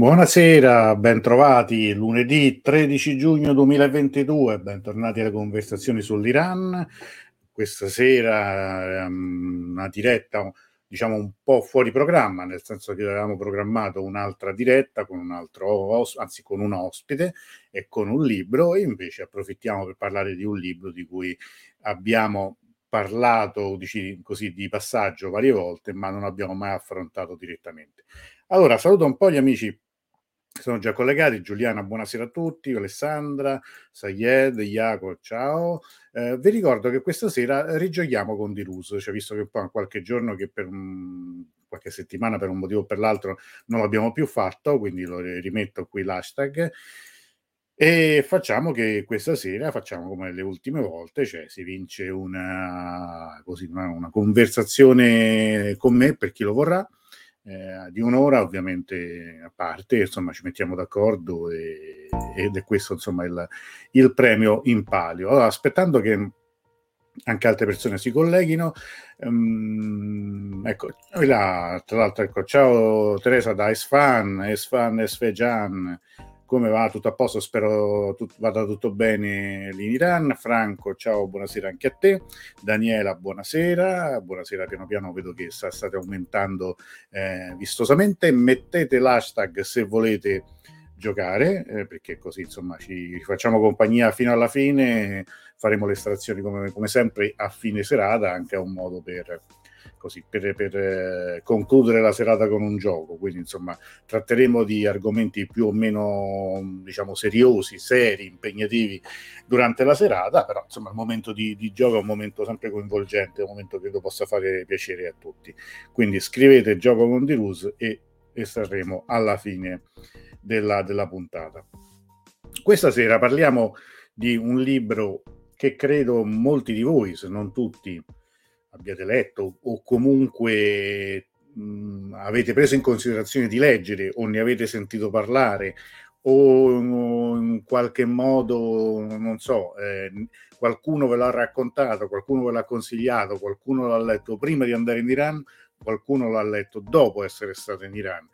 Buonasera, bentrovati. Lunedì 13 giugno 2022, bentornati alle conversazioni sull'Iran. Questa sera um, una diretta, diciamo un po' fuori programma, nel senso che avevamo programmato un'altra diretta con un altro, anzi con un ospite e con un libro e invece approfittiamo per parlare di un libro di cui abbiamo parlato dici, così di passaggio varie volte, ma non abbiamo mai affrontato direttamente. Allora, saluto un po' gli amici sono già collegati. Giuliana, buonasera a tutti. Alessandra, Sayed, Iaco, ciao. Eh, vi ricordo che questa sera rigiochiamo con Dirus, cioè visto che poi qualche giorno che per qualche settimana per un motivo o per l'altro non l'abbiamo più fatto, quindi lo rimetto qui l'hashtag. E facciamo che questa sera facciamo come le ultime volte, cioè si vince una, così, una, una conversazione con me per chi lo vorrà eh, di un'ora ovviamente a parte, insomma ci mettiamo d'accordo e, ed è questo insomma il, il premio in palio. Allora, aspettando che anche altre persone si colleghino. Um, ecco, là, tra l'altro, ecco, ciao Teresa da Esfan, Esfan, Esfejan, come va? Tutto a posto? Spero tut- vada tutto bene lì in Iran. Franco, ciao, buonasera anche a te. Daniela, buonasera. Buonasera, piano piano vedo che sta, state aumentando eh, vistosamente. Mettete l'hashtag se volete giocare, eh, perché così insomma ci facciamo compagnia fino alla fine. Faremo le estrazioni come, come sempre a fine serata, anche a un modo per così, per, per eh, concludere la serata con un gioco. Quindi, insomma, tratteremo di argomenti più o meno, diciamo, seriosi, seri, impegnativi durante la serata, però, insomma, il momento di, di gioco è un momento sempre coinvolgente, un momento che credo possa fare piacere a tutti. Quindi scrivete gioco con Dirus e estrarremo alla fine della, della puntata. Questa sera parliamo di un libro che credo molti di voi, se non tutti, abbiate letto o comunque mh, avete preso in considerazione di leggere o ne avete sentito parlare o in qualche modo, non so, eh, qualcuno ve l'ha raccontato, qualcuno ve l'ha consigliato, qualcuno l'ha letto prima di andare in Iran, qualcuno l'ha letto dopo essere stato in Iran,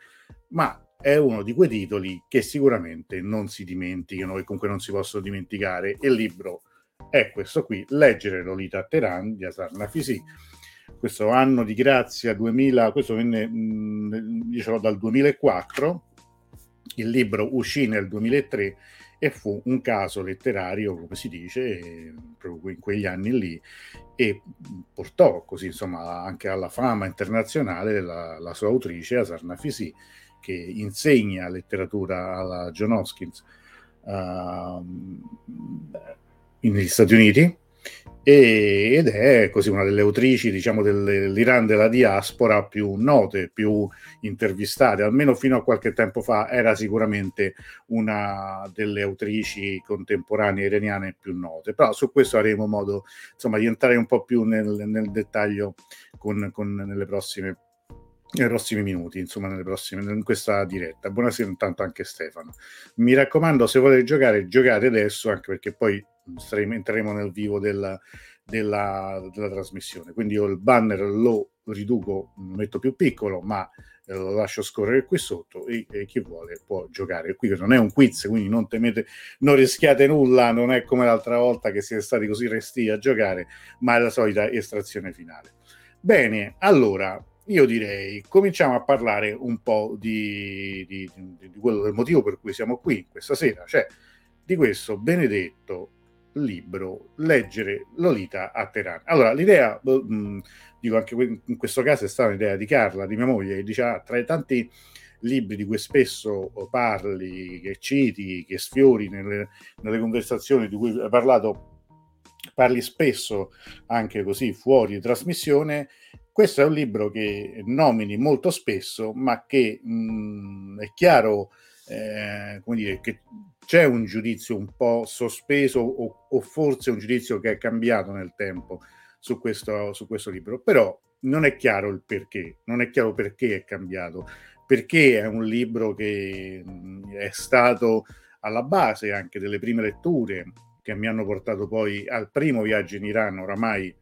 ma è uno di quei titoli che sicuramente non si dimenticano e comunque non si possono dimenticare. Il libro è questo qui, Leggere Lolita a Teheran di Asar Nafisi. Questo anno di grazia 2000, questo venne, io dal 2004, il libro uscì nel 2003 e fu un caso letterario, come si dice, proprio in quegli anni lì, e portò così insomma anche alla fama internazionale la, la sua autrice Asar Nafisi, che insegna letteratura alla John Hoskins. Uh, negli Stati Uniti ed è così una delle autrici diciamo dell'Iran della diaspora più note, più intervistate, almeno fino a qualche tempo fa era sicuramente una delle autrici contemporanee iraniane più note, però su questo avremo modo insomma di entrare un po' più nel, nel dettaglio con, con nelle prossime nei prossimi minuti, insomma, nelle prossime, in questa diretta. Buonasera intanto anche Stefano. Mi raccomando, se volete giocare, giocate adesso, anche perché poi staremo, entreremo nel vivo della, della, della, trasmissione. Quindi io il banner lo riduco, lo metto più piccolo, ma eh, lo lascio scorrere qui sotto e, e, chi vuole può giocare. Qui non è un quiz, quindi non temete, non rischiate nulla, non è come l'altra volta che siete stati così resti a giocare, ma è la solita estrazione finale. Bene, allora io direi cominciamo a parlare un po' di, di, di, di, quello del motivo per cui siamo qui questa sera, cioè di questo benedetto libro Leggere Lolita a Teheran. Allora, l'idea, mh, mm, dico anche in questo caso è stata un'idea di Carla, di mia moglie, che dice ah, tra i tanti libri di cui spesso parli, che citi, che sfiori nelle, nelle conversazioni di cui hai parlato, parli spesso anche così fuori trasmissione, questo è un libro che nomini molto spesso, ma che mh, mm, è chiaro, eh, come dire, che c'è un giudizio un po' sospeso o, o, forse un giudizio che è cambiato nel tempo su questo, su questo libro, però non è chiaro il perché, non è chiaro perché è cambiato, perché è un libro che mm, è stato alla base anche delle prime letture che mi hanno portato poi al primo viaggio in Iran, oramai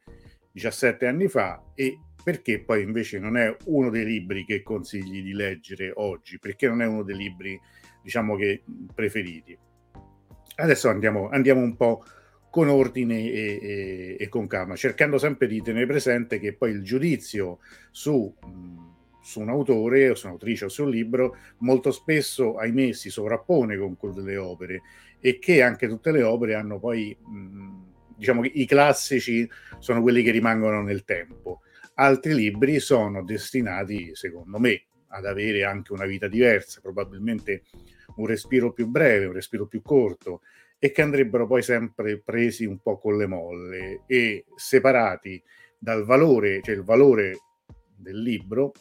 17 anni fa, e perché poi invece non è uno dei libri che consigli di leggere oggi, perché non è uno dei libri, diciamo che preferiti. Adesso andiamo, andiamo un po' con ordine e, e, e, con calma, cercando sempre di tenere presente che poi il giudizio su, su, un autore o su un'autrice o su un libro molto spesso, ahimè, si sovrappone con quello delle opere e che anche tutte le opere hanno poi, diciamo che i classici sono quelli che rimangono nel tempo. Altri libri sono destinati, secondo me, ad avere anche una vita diversa, probabilmente un respiro più breve, un respiro più corto e che andrebbero poi sempre presi un po' con le molle e separati dal valore, cioè il valore del libro,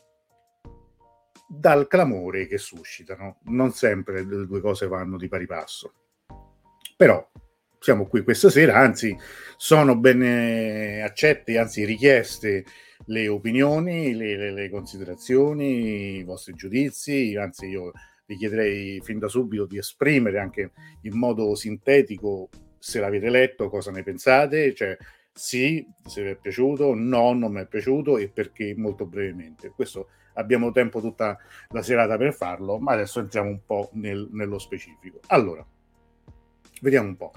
dal clamore che suscitano. Non sempre le due cose vanno di pari passo. Però siamo qui questa sera, anzi sono ben accette, anzi richieste le opinioni, le, le, le considerazioni, i vostri giudizi, anzi io vi chiederei fin da subito di esprimere anche in modo sintetico se l'avete letto, cosa ne pensate, cioè sì, se vi è piaciuto, no, non mi è piaciuto e perché molto brevemente. Questo abbiamo tempo tutta la serata per farlo, ma adesso entriamo un po' nel, nello specifico. Allora, vediamo un po'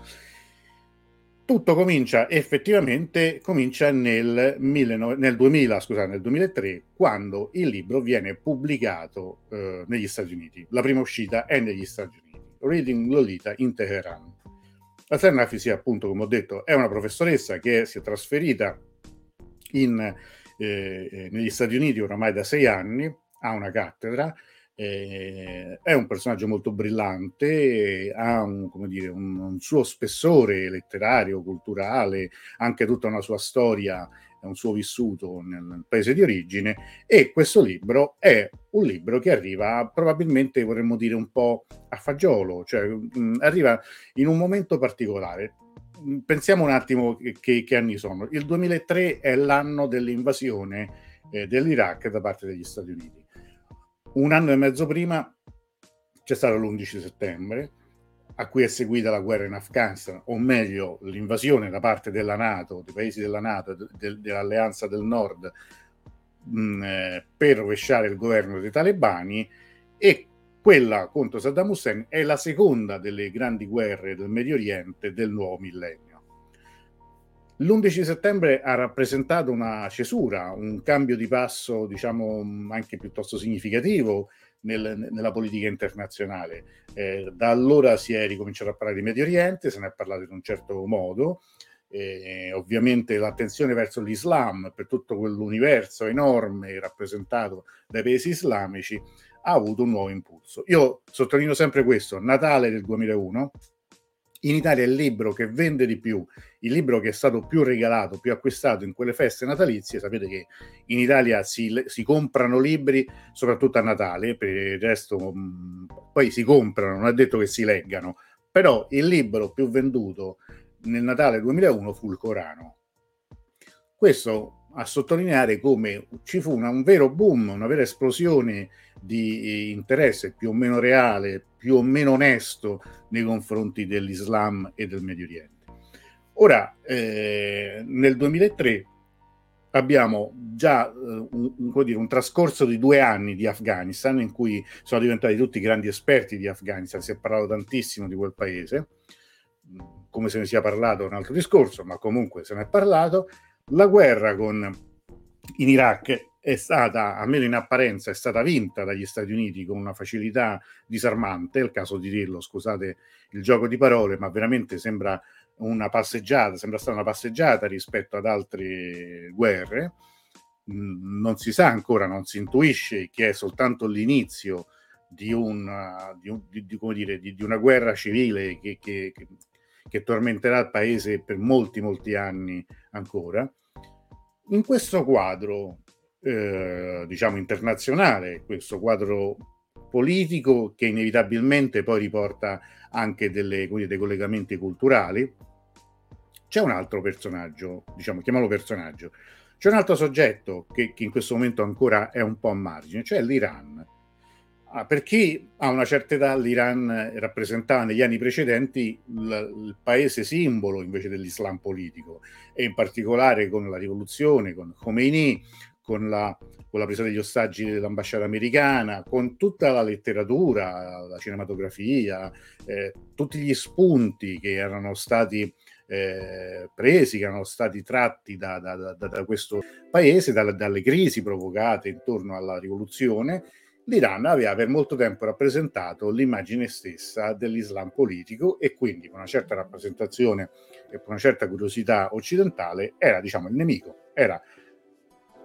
tutto comincia effettivamente comincia nel, 19, nel 2000, scusate, nel 2003, quando il libro viene pubblicato eh, negli Stati Uniti. La prima uscita è negli Stati Uniti. Reading Lolita in Teheran. La Sarnafi, appunto, come ho detto, è una professoressa che si è trasferita in, eh, eh, negli Stati Uniti oramai da sei anni, ha una cattedra eh, è un personaggio molto brillante, ha un, dire, un, un, suo spessore letterario, culturale, anche tutta una sua storia, un suo vissuto nel, nel, paese di origine e questo libro è un libro che arriva probabilmente, vorremmo dire, un po' a fagiolo, cioè mh, mm, arriva in un momento particolare. Pensiamo un attimo che, che anni sono. Il 2003 è l'anno dell'invasione eh, dell'Iraq da parte degli Stati Uniti un anno e mezzo prima c'è stato l'11 settembre, a cui è seguita la guerra in Afghanistan, o meglio l'invasione da parte della Nato, dei paesi della Nato, de, dell'Alleanza del Nord, mh, eh, per rovesciare il governo dei talebani, e quella contro Saddam Hussein è la seconda delle grandi guerre del Medio Oriente del nuovo millennio. L'11 settembre ha rappresentato una cesura, un cambio di passo, diciamo, anche piuttosto significativo nel, nella politica internazionale. Eh, da allora si è ricominciato a parlare di Medio Oriente, se ne è parlato in un certo modo. Eh, ovviamente l'attenzione verso l'Islam, per tutto quell'universo enorme rappresentato dai paesi islamici, ha avuto un nuovo impulso. Io sottolineo sempre questo, Natale del 2001, in Italia il libro che vende di più, il libro che è stato più regalato, più acquistato in quelle feste natalizie, sapete che in Italia si, si comprano libri soprattutto a Natale, per il resto mh, mm, poi si comprano, non è detto che si leggano, però il libro più venduto nel Natale 2001 fu il Corano. Questo a sottolineare come ci fu una, un vero boom, una vera esplosione di interesse più o meno reale, più o meno onesto nei confronti dell'Islam e del Medio Oriente. Ora, eh, nel 2003 abbiamo già eh, un, un, dire, un, trascorso di due anni di Afghanistan in cui sono diventati tutti grandi esperti di Afghanistan, si è parlato tantissimo di quel paese, come se ne sia parlato un altro discorso, ma comunque se ne è parlato, la guerra con, in Iraq è stata, almeno in apparenza, è stata vinta dagli Stati Uniti con una facilità disarmante, è il caso di dirlo, scusate il gioco di parole, ma veramente sembra una passeggiata, sembra stata una passeggiata rispetto ad altre guerre. Non si sa ancora, non si intuisce che è soltanto l'inizio di, un, di, un, di, dire, di una guerra civile che, che, che tormenterà il paese per molti, molti anni ancora. In questo quadro, eh, diciamo, internazionale, questo quadro politico che inevitabilmente poi riporta anche delle, dei collegamenti culturali, c'è un altro personaggio, diciamo, chiamiamolo personaggio, c'è un altro soggetto che, che in questo momento ancora è un po' a margine, cioè l'Iran. Ah, per chi ha una certa età, l'Iran rappresentava negli anni precedenti il, il, paese simbolo invece dell'Islam politico e in particolare con la rivoluzione, con Khomeini, con la, con la presa degli ostaggi dell'ambasciata americana, con tutta la letteratura, la cinematografia, eh, tutti gli spunti che erano stati eh, presi, che erano stati tratti da, da, da, da questo paese, dalle crisi provocate intorno alla rivoluzione, l'Iran aveva per molto tempo rappresentato l'immagine stessa dell'Islam politico e quindi con una certa rappresentazione e con una certa curiosità occidentale era diciamo il nemico, era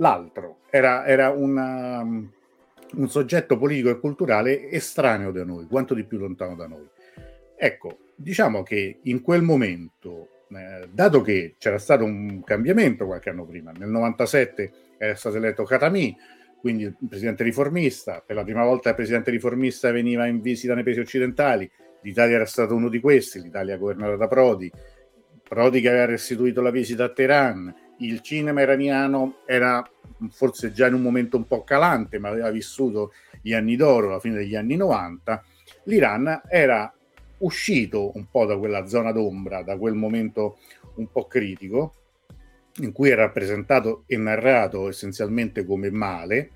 l'altro, era, era una, un soggetto politico e culturale estraneo da noi, quanto di più lontano da noi. Ecco, diciamo che in quel momento, eh, dato che c'era stato un cambiamento qualche anno prima, nel 97 era stato eletto Khatami, quindi il presidente riformista, per la prima volta il presidente riformista veniva in visita nei paesi occidentali, l'Italia era stato uno di questi, l'Italia governata da Prodi, Prodi che aveva restituito la visita a Teheran, il cinema iraniano era forse già in un momento un po' calante, ma aveva vissuto gli anni d'oro, la fine degli anni 90, l'Iran era uscito un po' da quella zona d'ombra, da quel momento un po' critico, in cui è rappresentato e narrato essenzialmente come male,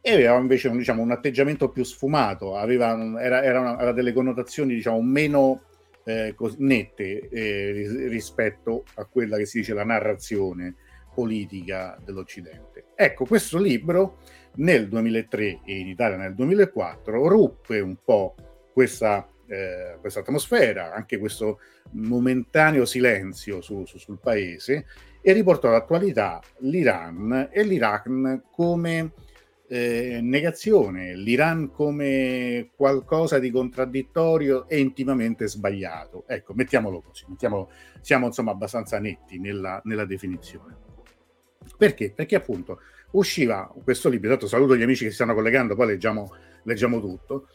e aveva invece un, diciamo, un atteggiamento più sfumato, aveva, era, era una, aveva delle connotazioni diciamo, meno eh, nette eh, rispetto a quella che si dice la narrazione politica dell'Occidente. Ecco, questo libro nel 2003 e in Italia nel 2004 ruppe un po' questa eh, questa atmosfera, anche questo momentaneo silenzio su, su, sul paese e riportò all'attualità l'Iran e l'Iran come eh, negazione, l'Iran come qualcosa di contraddittorio e intimamente sbagliato. Ecco, mettiamolo così, mettiamolo, siamo insomma abbastanza netti nella, nella definizione. Perché? Perché appunto usciva questo libro, tanto saluto gli amici che si stanno collegando, poi leggiamo, leggiamo tutto,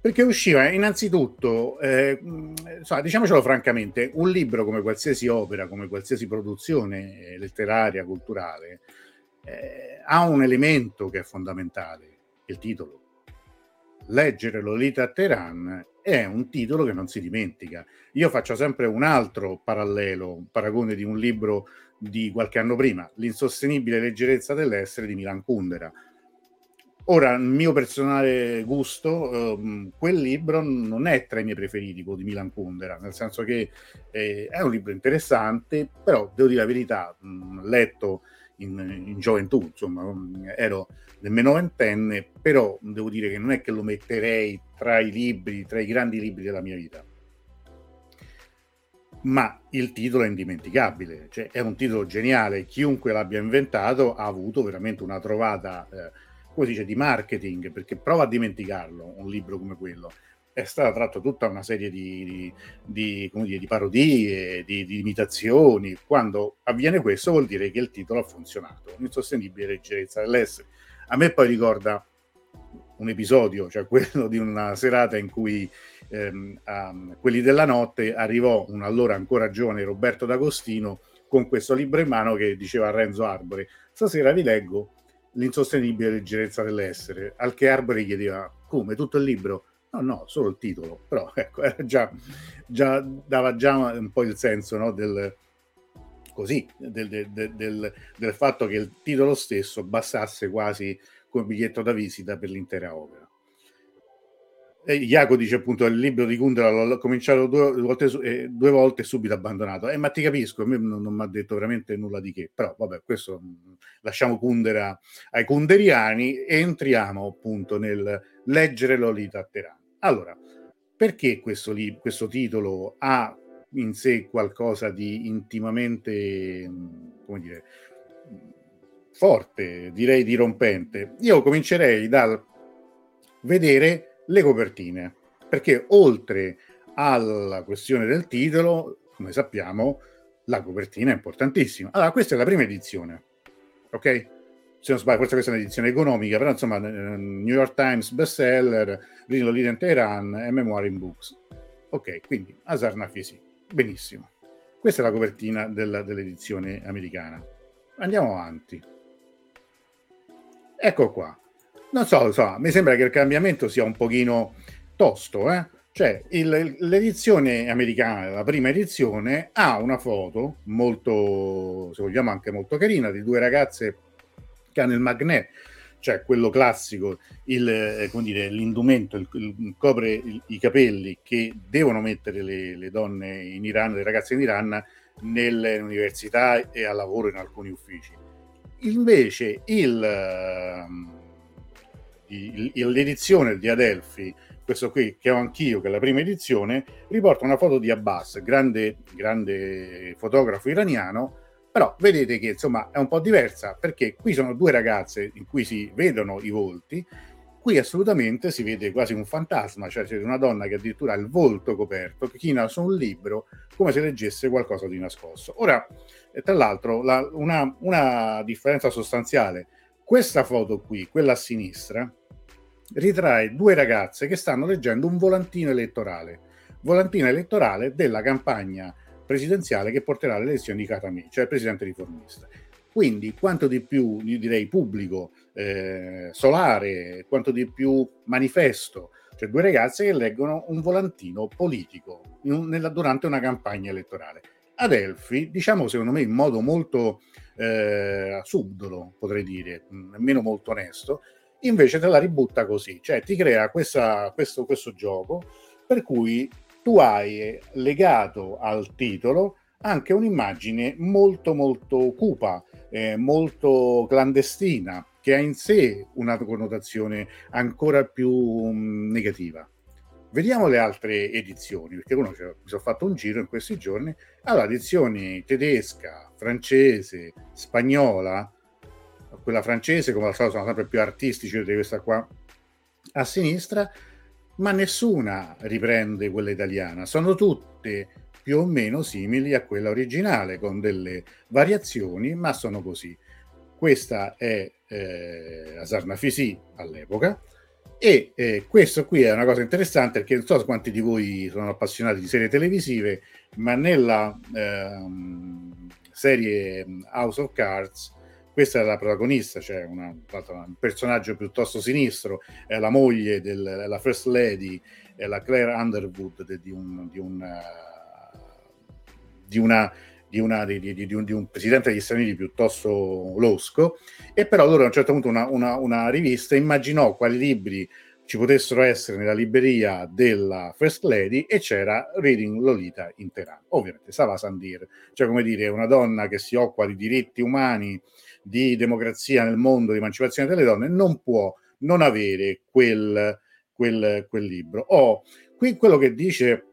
perché usciva innanzitutto, eh, insomma, diciamocelo francamente, un libro come qualsiasi opera, come qualsiasi produzione letteraria, culturale, eh, ha un elemento che è fondamentale, il titolo. Leggere Lolita a Teheran è un titolo che non si dimentica. Io faccio sempre un altro parallelo, un paragone di un libro di qualche anno prima, L'insostenibile leggerezza dell'essere di Milan Kundera Ora, il mio personale gusto, ehm, quel libro non è tra i miei preferiti, quello di Milan Kundera, nel senso che eh, è un libro interessante, però devo dire la verità, mh, letto in, in, gioventù, insomma, ero nemmeno ventenne, però devo dire che non è che lo metterei tra i libri, tra i grandi libri della mia vita. Ma il titolo è indimenticabile, cioè è un titolo geniale, chiunque l'abbia inventato ha avuto veramente una trovata... Eh, come si dice, di marketing, perché prova a dimenticarlo un libro come quello. È stata tratta tutta una serie di, di, di, dire, di parodie, di, imitazioni. Quando avviene questo vuol dire che il titolo ha funzionato. Un'insostenibile leggerezza dell'essere. A me poi ricorda un episodio, cioè quello di una serata in cui ehm, um, quelli della notte arrivò un allora ancora giovane Roberto D'Agostino con questo libro in mano che diceva a Renzo Arbore, stasera vi leggo l'insostenibile leggerezza dell'essere, al che Arbore chiedeva come tutto il libro? No, no, solo il titolo, però ecco, già, già, dava già un po' il senso no, del, così, del, del, del, del fatto che il titolo stesso bastasse quasi come biglietto da visita per l'intera opera. E Iaco dice appunto il libro di Kundera l'ho cominciato due volte, eh, due volte e subito abbandonato. Eh, ma ti capisco, a me non, non mi ha detto veramente nulla di che, però vabbè, questo mm, lasciamo Kundera ai kunderiani e entriamo appunto nel leggere Lolita a Teheran. Allora, perché questo, li- questo titolo ha in sé qualcosa di intimamente, come dire, forte, direi dirompente? Io comincerei dal vedere le copertine, perché oltre alla questione del titolo, come sappiamo, la copertina è importantissima. Allora, questa è la prima edizione, ok? Se non sbaglio, questa, questa è un'edizione economica, però insomma, eh, New York Times bestseller, Rino Liden Teheran e Memoir in Books. Ok, quindi Asar Nafisi, benissimo. Questa è la copertina della, dell'edizione americana. Andiamo avanti. Ecco qua. Non so, so, mi sembra che il cambiamento sia un pochino tosto, eh? Cioè, il, l'edizione americana, la prima edizione, ha una foto molto, se vogliamo, anche molto carina di due ragazze che ha nel magnet, cioè quello classico, il, eh, dire, l'indumento, il, il, copre il, i capelli che devono mettere le, le, donne in Iran, le ragazze in Iran, nelle università e al lavoro in alcuni uffici. Invece ehm, l'edizione di Adelphi, questo qui che ho anch'io, che è la prima edizione, riporta una foto di Abbas, grande, grande fotografo iraniano, però vedete che insomma è un po' diversa perché qui sono due ragazze in cui si vedono i volti, qui assolutamente si vede quasi un fantasma, cioè c'è una donna che addirittura ha il volto coperto, che china su un libro come se leggesse qualcosa di nascosto. Ora, eh, tra l'altro, la, una, una differenza sostanziale, questa foto qui, quella a sinistra, ritrae due ragazze che stanno leggendo un volantino elettorale, volantino elettorale della campagna presidenziale che porterà alle di Katami, cioè il presidente riformista. Quindi quanto di più, direi, pubblico, eh, solare, quanto di più manifesto, cioè due ragazze che leggono un volantino politico un, nella, durante una campagna elettorale. Adelphi, diciamo secondo me in modo molto eh, subdolo, potrei dire, nemmeno molto onesto, invece te la ributta così, cioè ti crea questa, questo, questo gioco per cui tu hai legato al titolo anche un'immagine molto molto cupa, eh, molto clandestina, che ha in sé una connotazione ancora più um, negativa. Vediamo le altre edizioni, perché uno cioè, mi sono fatto un giro in questi giorni. Allora, edizioni tedesca, francese, spagnola, quella francese, come al solito, sono sempre più artistici di questa qua a sinistra, ma nessuna riprende quella italiana, sono tutte più o meno simili a quella originale, con delle variazioni, ma sono così. Questa è eh, Asarnafisi all'epoca, e eh, questo qui è una cosa interessante perché non so quanti di voi sono appassionati di serie televisive, ma nella ehm, serie House of Cards questa è la protagonista, cioè una, un personaggio piuttosto sinistro, è la moglie della First Lady, è la Claire Underwood de, di, un, di, un, di, una, di, una, di, un, di un presidente degli Stati Uniti piuttosto losco, e però allora a un certo punto una, una, una rivista immaginò quali libri ci potessero essere nella libreria della First Lady e c'era Reading Lolita in Teheran. Ovviamente Sava Sandir, cioè come dire una donna che si occupa di diritti umani, di democrazia nel mondo, di emancipazione delle donne, non può non avere quel, quel, quel libro. Oh, qui quello che dice,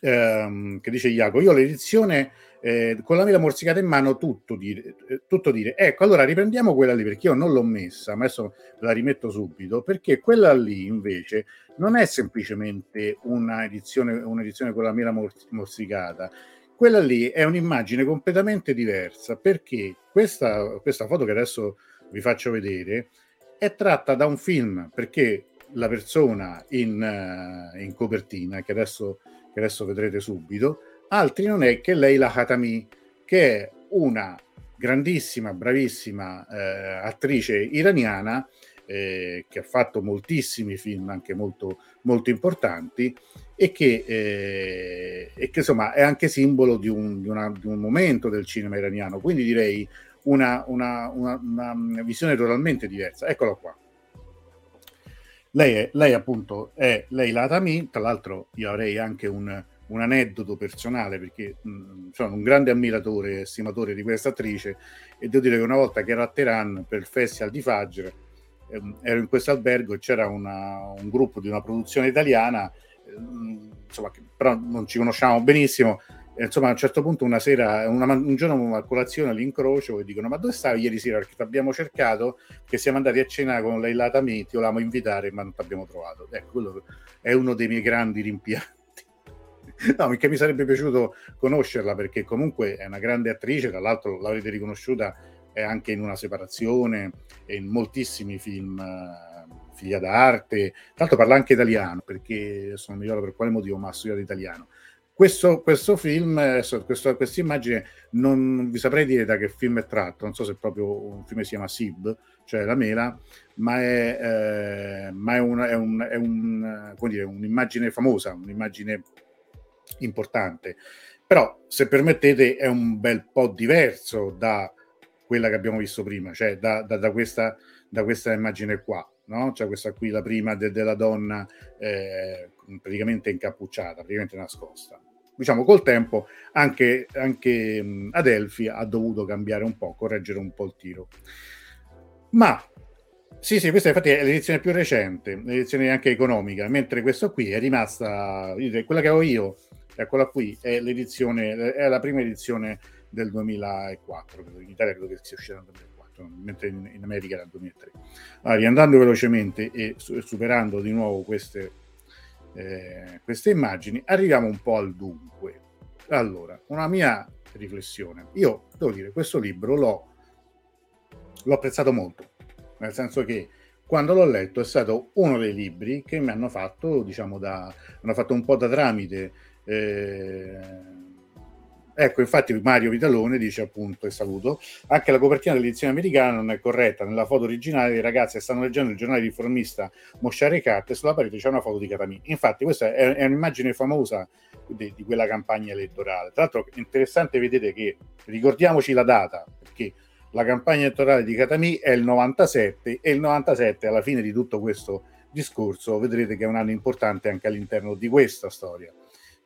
ehm, che dice Iaco, io l'edizione eh, con la mela morsicata in mano tutto dire, eh, tutto dire. Ecco, allora riprendiamo quella lì perché io non l'ho messa, ma adesso la rimetto subito, perché quella lì invece non è semplicemente un'edizione, un'edizione con la mela morsicata, quella lì è un'immagine completamente diversa perché questa, questa foto che adesso vi faccio vedere è tratta da un film perché la persona in, uh, in copertina, che adesso, che adesso, vedrete subito, altri non è che Leila Hatami, che è una grandissima, bravissima eh, attrice iraniana eh, che ha fatto moltissimi film anche molto, molto importanti e che, eh, e che, insomma è anche simbolo di un, di, una, di un, momento del cinema iraniano, quindi direi una, una, una visione totalmente diversa. Eccolo qua. Lei, è, lei appunto è Leila Atami, tra l'altro io avrei anche un, un aneddoto personale perché mh, sono un grande ammiratore e estimatore di questa attrice e devo dire che una volta che ero a Teheran per il festival di Fajr ehm, ero in questo albergo e c'era una, un gruppo di una produzione italiana insomma, però non ci conosciamo benissimo insomma a un certo punto una sera una, un giorno a colazione all'incrocio e dicono ma dove stavi ieri sera? Perché ti abbiamo cercato che siamo andati a cena con Leila Tamiti ti volevamo invitare ma non ti abbiamo trovato. Ecco quello è uno dei miei grandi rimpianti. No, perché mi sarebbe piaciuto conoscerla perché comunque è una grande attrice, tra l'altro l'avrete riconosciuta è anche in una separazione e in moltissimi film eh, figlia d'arte. L'altro parla anche italiano, perché adesso non mi ricordo per quale motivo, ma ha studiato italiano. Questo, questo film, questa immagine, non vi saprei dire da che film è tratto, non so se proprio un film si chiama Sib, cioè La Mela, ma è, eh, ma è, una, è, un, è un, dire, un'immagine famosa, un'immagine importante. Però, se permettete, è un bel po' diverso da quella che abbiamo visto prima, cioè da, da, da, questa, da questa, immagine qua, no? Cioè questa qui, la prima de, della donna eh, praticamente incappucciata, praticamente nascosta. Diciamo col tempo anche, anche mh, Adelphi ha dovuto cambiare un po', correggere un po' il tiro. Ma sì, sì, questa infatti è l'edizione più recente, l'edizione anche economica, mentre questa qui è rimasta, quella che ho io, eccola qui, è l'edizione, è la prima edizione del 2004, in Italia credo che sia uscita nel 2004, mentre in, America era nel 2003. Allora, riandando velocemente e superando di nuovo queste, eh, queste immagini, arriviamo un po' al dunque. Allora, una mia riflessione. Io devo dire, questo libro l'ho, l'ho apprezzato molto, nel senso che quando l'ho letto è stato uno dei libri che mi hanno fatto, diciamo, da, hanno fatto un po' da tramite. Eh, Ecco, infatti Mario Vitalone dice appunto, e saluto, anche la copertina dell'edizione americana non è corretta. Nella foto originale i ragazzi stanno leggendo il giornale riformista Mosciare Carte e sulla parete c'è una foto di Catami. Infatti questa è, è un'immagine famosa di, di, quella campagna elettorale. Tra l'altro interessante vedere che, ricordiamoci la data, perché la campagna elettorale di Catami è il 97 e il 97 alla fine di tutto questo discorso vedrete che è un anno importante anche all'interno di questa storia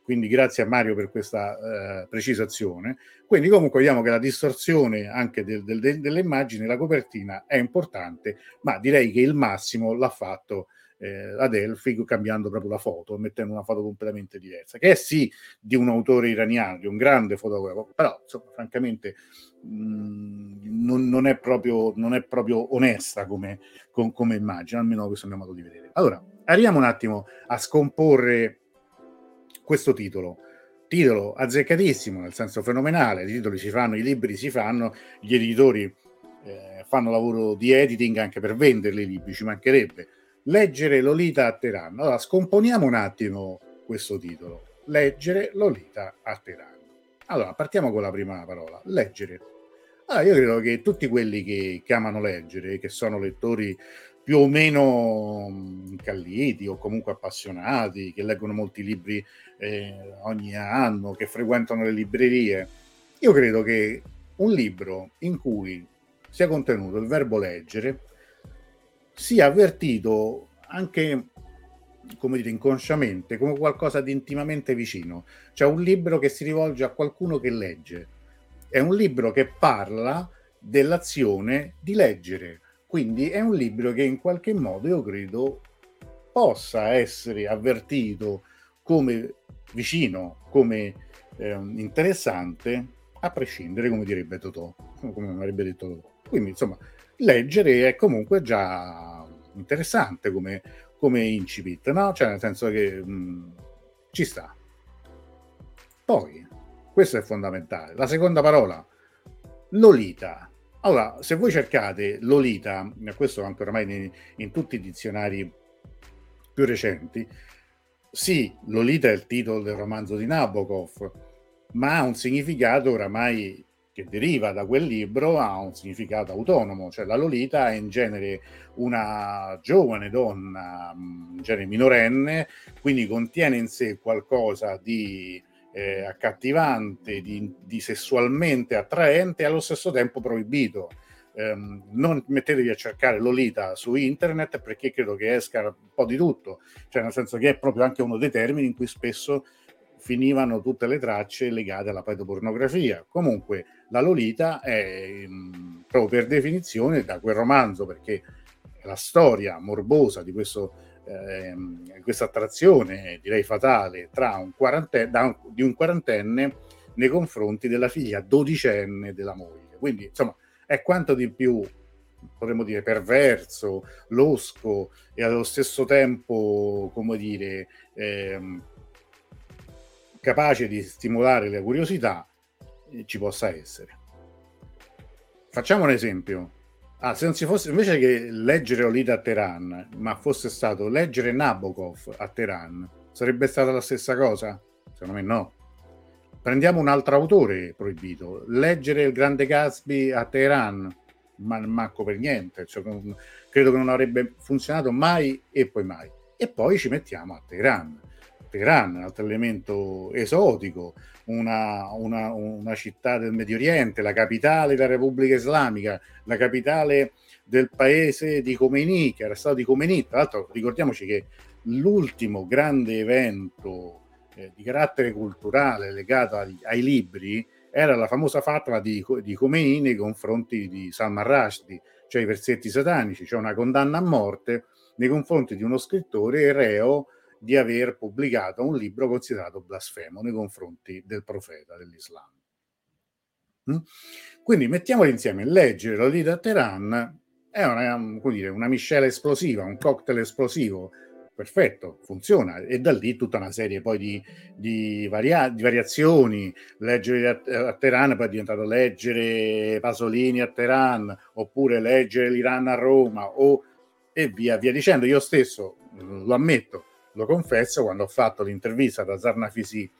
quindi grazie a Mario per questa eh, precisazione. Quindi comunque vediamo che la distorsione anche del, del, delle immagini, la copertina è importante, ma direi che il massimo l'ha fatto eh, Adelphi cambiando proprio la foto, mettendo una foto completamente diversa, che è sì di un autore iraniano, di un grande fotografo, però insomma, francamente mh, mm, non, non, è proprio, non, è proprio, onesta come, com, come immagine, almeno questo è il mio modo di vedere. Allora, arriviamo un attimo a scomporre questo titolo. Titolo azzeccatissimo, nel senso fenomenale, i titoli si fanno, i libri si fanno, gli editori eh, fanno lavoro di editing anche per venderli i libri, ci mancherebbe. Leggere Lolita a Teheran. Allora, scomponiamo un attimo questo titolo. Leggere Lolita a Teheran. Allora, partiamo con la prima parola, leggere. Allora, io credo che tutti quelli che, che amano leggere, che sono lettori più o meno incalliti o comunque appassionati, che leggono molti libri eh, ogni anno, che frequentano le librerie. Io credo che un libro in cui sia contenuto il verbo leggere sia avvertito anche come dire inconsciamente come qualcosa di intimamente vicino cioè un libro che si rivolge a qualcuno che legge è un libro che parla dell'azione di leggere quindi è un libro che in qualche modo io credo possa essere avvertito come vicino, come eh, interessante, a prescindere, come direbbe Totò, come avrebbe detto Totò. Quindi, insomma, leggere è comunque già interessante come, come incipit, no? Cioè, nel senso che mh, mm, ci sta. Poi, questo è fondamentale. La seconda parola, Lolita. Allora, se voi cercate Lolita, questo anche ormai in, in tutti i dizionari più recenti, sì, Lolita è il titolo del romanzo di Nabokov, ma ha un significato oramai che deriva da quel libro, ha un significato autonomo, cioè la Lolita è in genere una giovane donna, in genere minorenne, quindi contiene in sé qualcosa di eh, accattivante, di, di, sessualmente attraente e allo stesso tempo proibito. Um, non mettetevi a cercare Lolita su internet perché credo che esca un po' di tutto, cioè nel senso che è proprio anche uno dei termini in cui spesso finivano tutte le tracce legate alla pedopornografia. Comunque la Lolita è um, proprio per definizione da quel romanzo perché la storia morbosa di questo ehm, questa attrazione, direi fatale, tra un quarantenne, di un quarantenne nei confronti della figlia dodicenne della moglie. Quindi, insomma, è quanto di più, potremmo dire, perverso, losco e allo stesso tempo, come dire, ehm, capace di stimolare la curiosità, eh, ci possa essere. Facciamo un esempio. Ah, se non si fosse invece che leggere Olita a Teheran, ma fosse stato leggere Nabokov a Teheran, sarebbe stata la stessa cosa? Secondo me no. Prendiamo un altro autore proibito, leggere il grande Gatsby a Teheran, ma manco per niente, cioè, credo che non avrebbe funzionato mai e poi mai. E poi ci mettiamo a Teheran. Teheran, un altro elemento esotico, una, una, una, città del Medio Oriente, la capitale della Repubblica Islamica, la capitale del paese di Khomeini, che era stato di Khomeini. Tra l'altro ricordiamoci che l'ultimo grande evento eh, di carattere culturale legato ai, ai, libri era la famosa fatwa di, di Khomeini nei confronti di Salman Rushdie, cioè i versetti satanici, cioè una condanna a morte nei confronti di uno scrittore reo di aver pubblicato un libro considerato blasfemo nei confronti del profeta dell'Islam. Mm? Quindi mettiamoli insieme, leggere la Lolita a Teheran è una, dire, una miscela esplosiva, un cocktail esplosivo, perfetto, funziona, e da lì tutta una serie poi di, di, varia, di variazioni, leggere a, a, Teheran poi è diventato leggere Pasolini a Teheran, oppure leggere l'Iran a Roma, o, e via, via dicendo. Io stesso, lo ammetto, lo confesso, quando ho fatto l'intervista da Zarnafisi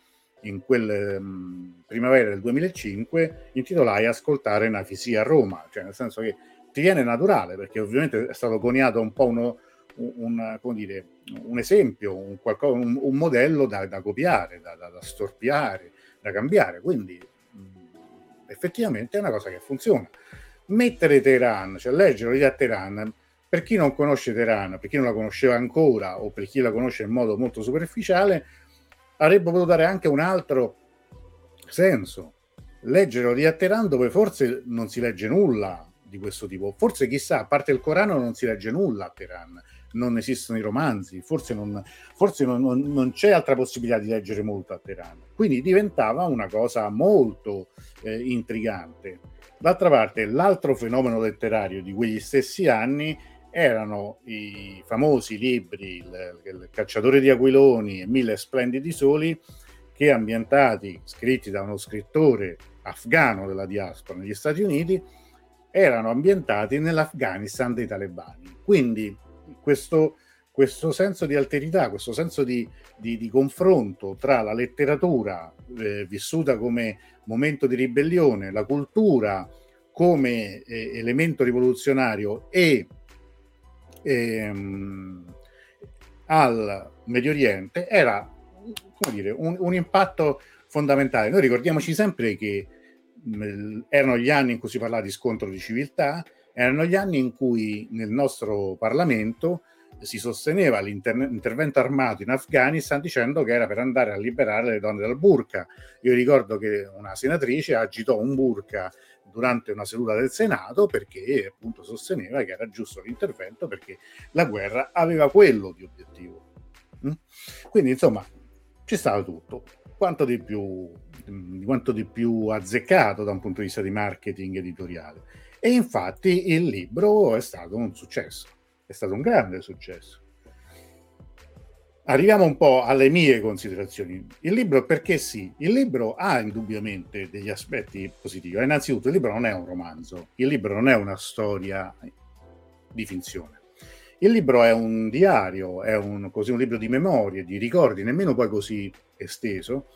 in quel um, primavera del 2005, intitolai Ascoltare Nafisi a Roma, cioè nel senso che ti viene naturale, perché ovviamente è stato coniato un po' uno, un, dire, un esempio, un, qualcosa, un, un modello da, da copiare, da, da, da, storpiare, da cambiare, quindi mh, effettivamente è una cosa che funziona. Mettere Teheran, cioè leggere a Teheran, per chi non conosce Teheran, per chi non la conosceva ancora o per chi la conosce in modo molto superficiale, avrebbe potuto dare anche un altro senso. Leggere di Teheran dove forse non si legge nulla di questo tipo. Forse chissà, a parte il Corano non si legge nulla a Teheran, non esistono i romanzi, forse, non, forse non, non, non, c'è altra possibilità di leggere molto a Teheran. Quindi diventava una cosa molto eh, intrigante. D'altra parte, l'altro fenomeno letterario di quegli stessi anni erano i famosi libri il, il Cacciatore di Aquiloni e Mille Splendidi Soli, che ambientati, scritti da uno scrittore afgano della diaspora negli Stati Uniti, erano ambientati nell'Afghanistan dei talebani. Quindi questo, questo senso di alterità, questo senso di, di, di confronto tra la letteratura eh, vissuta come momento di ribellione, la cultura come eh, elemento rivoluzionario e ehm, al Medio Oriente era come dire, un, un, impatto fondamentale. Noi ricordiamoci sempre che mh, erano gli anni in cui si parlava di scontro di civiltà, erano gli anni in cui nel nostro Parlamento si sosteneva l'intervento armato in Afghanistan dicendo che era per andare a liberare le donne dal burka. Io ricordo che una senatrice agitò un burka durante una seduta del Senato perché appunto sosteneva che era giusto l'intervento perché la guerra aveva quello di obiettivo. Mm? Quindi insomma ci stava tutto, quanto di più, quanto di più azzeccato da un punto di vista di marketing editoriale. E infatti il libro è stato un successo, è stato un grande successo. Arriviamo un po' alle mie considerazioni. Il libro, perché sì? Il libro ha indubbiamente degli aspetti positivi. Innanzitutto, il libro non è un romanzo, il libro non è una storia di finzione. Il libro è un diario, è un, così, un libro di memorie, di ricordi, nemmeno poi così esteso,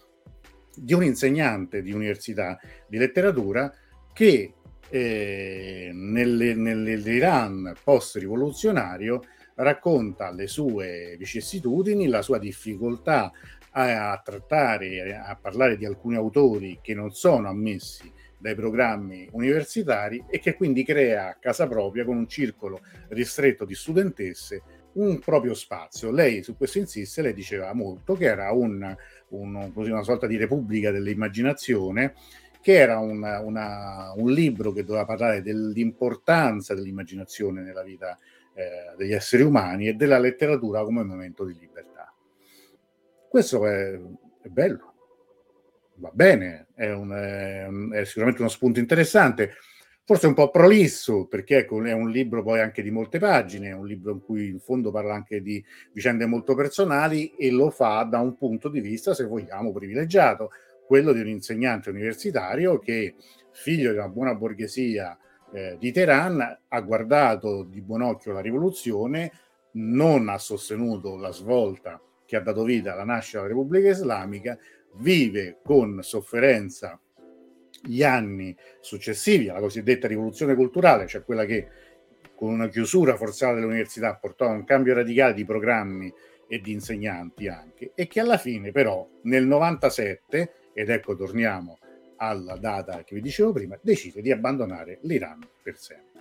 di un insegnante di università di letteratura che eh, nell'Iran post-rivoluzionario racconta le sue vicissitudini, la sua difficoltà a, a trattare, a parlare di alcuni autori che non sono ammessi dai programmi universitari e che quindi crea a casa propria con un circolo ristretto di studentesse un proprio spazio. Lei su questo insiste, lei diceva molto che era un, un, così una sorta di repubblica dell'immaginazione, che era una, una, un libro che doveva parlare dell'importanza dell'immaginazione nella vita eh, degli esseri umani e della letteratura come momento di libertà. Questo è, è bello, va bene, è, un, è, è, sicuramente uno spunto interessante, forse un po' prolisso, perché ecco, è un libro poi anche di molte pagine, è un libro in cui in fondo parla anche di vicende molto personali e lo fa da un punto di vista, se vogliamo, privilegiato, quello di un insegnante universitario che, figlio di una buona borghesia, eh, di Teheran ha guardato di buon occhio la rivoluzione, non ha sostenuto la svolta che ha dato vita alla nascita della Repubblica Islamica, vive con sofferenza gli anni successivi alla cosiddetta rivoluzione culturale, cioè quella che con una chiusura forzata delle università portò a un cambio radicale di programmi e di insegnanti anche, e che alla fine però nel 97, ed ecco torniamo alla data che vi dicevo prima, decide di abbandonare l'Iran per sempre.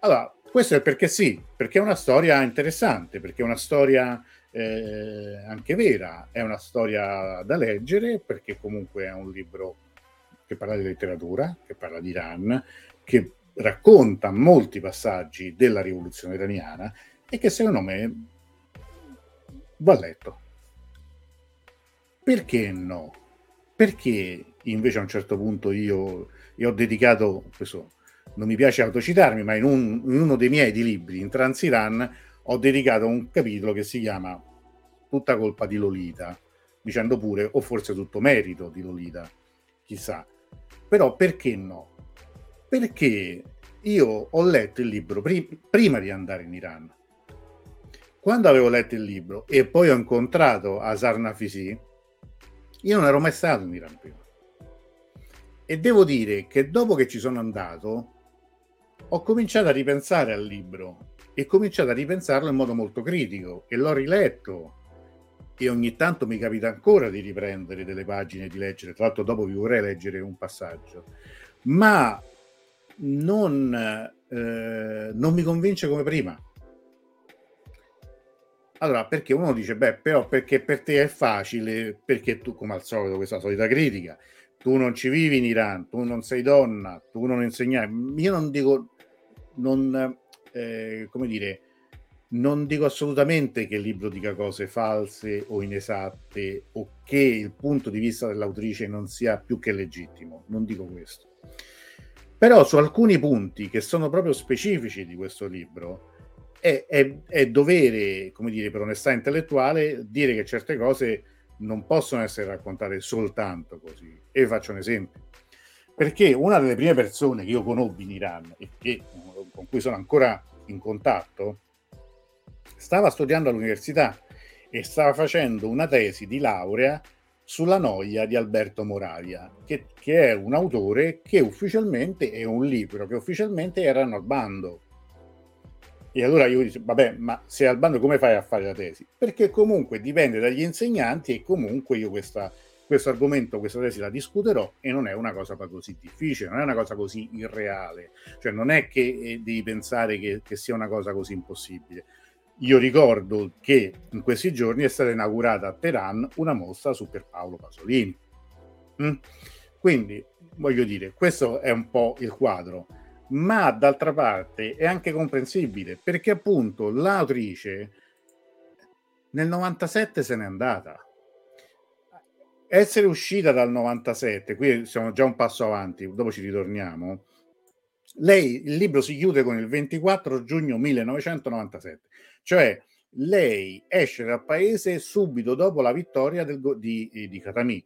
Allora, questo è perché sì, perché è una storia interessante, perché è una storia eh, anche vera, è una storia da leggere, perché comunque è un libro che parla di letteratura, che parla di Iran, che racconta molti passaggi della rivoluzione iraniana e che secondo me va letto. Perché no? Perché invece a un certo punto io, io ho dedicato, questo non mi piace autocitarmi, ma in, un, in uno dei miei libri, in Transiran, ho dedicato un capitolo che si chiama Tutta colpa di Lolita, dicendo pure, o forse tutto merito di Lolita, chissà. Però perché no? Perché io ho letto il libro pri- prima di andare in Iran quando avevo letto il libro e poi ho incontrato Asar Nafisi, io non ero mai stato in Iran prima. E devo dire che dopo che ci sono andato, ho cominciato a ripensare al libro e cominciato a ripensarlo in modo molto critico e l'ho riletto. E ogni tanto mi capita ancora di riprendere delle pagine di leggere, tra l'altro dopo vi vorrei leggere un passaggio, ma non, eh, non mi convince come prima. Allora, perché uno dice, beh, però perché per te è facile, perché tu, come al solito, questa solita critica, tu non ci vivi in Iran, tu non sei donna, tu non insegni. Io non dico, non, eh, come dire, non dico assolutamente che il libro dica cose false o inesatte o che il punto di vista dell'autrice non sia più che legittimo, non dico questo. Però su alcuni punti che sono proprio specifici di questo libro, è, è, è, dovere, come dire, per onestà intellettuale, dire che certe cose non possono essere raccontate soltanto così. E vi faccio un esempio. Perché una delle prime persone che io conobbi in Iran e che, con cui sono ancora in contatto, stava studiando all'università e stava facendo una tesi di laurea sulla noia di Alberto Moravia, che, che, è un autore che ufficialmente è un libro che ufficialmente erano al bando e allora io dico, vabbè, ma se al bando come fai a fare la tesi? Perché comunque dipende dagli insegnanti e comunque io questa, questo argomento, questa tesi la discuterò e non è una cosa così difficile, non è una cosa così irreale, cioè non è che eh, devi pensare che, che sia una cosa così impossibile. Io ricordo che in questi giorni è stata inaugurata a Teheran una mostra su Pierpaolo Pasolini. Mm? Quindi, voglio dire, questo è un po' il quadro ma d'altra parte è anche comprensibile perché appunto l'autrice nel 97 se n'è andata. Essere uscita dal 97, qui siamo già un passo avanti, dopo ci ritorniamo. Lei, il libro si chiude con il 24 giugno 1997, cioè lei esce dal paese subito dopo la vittoria del, di, di Katami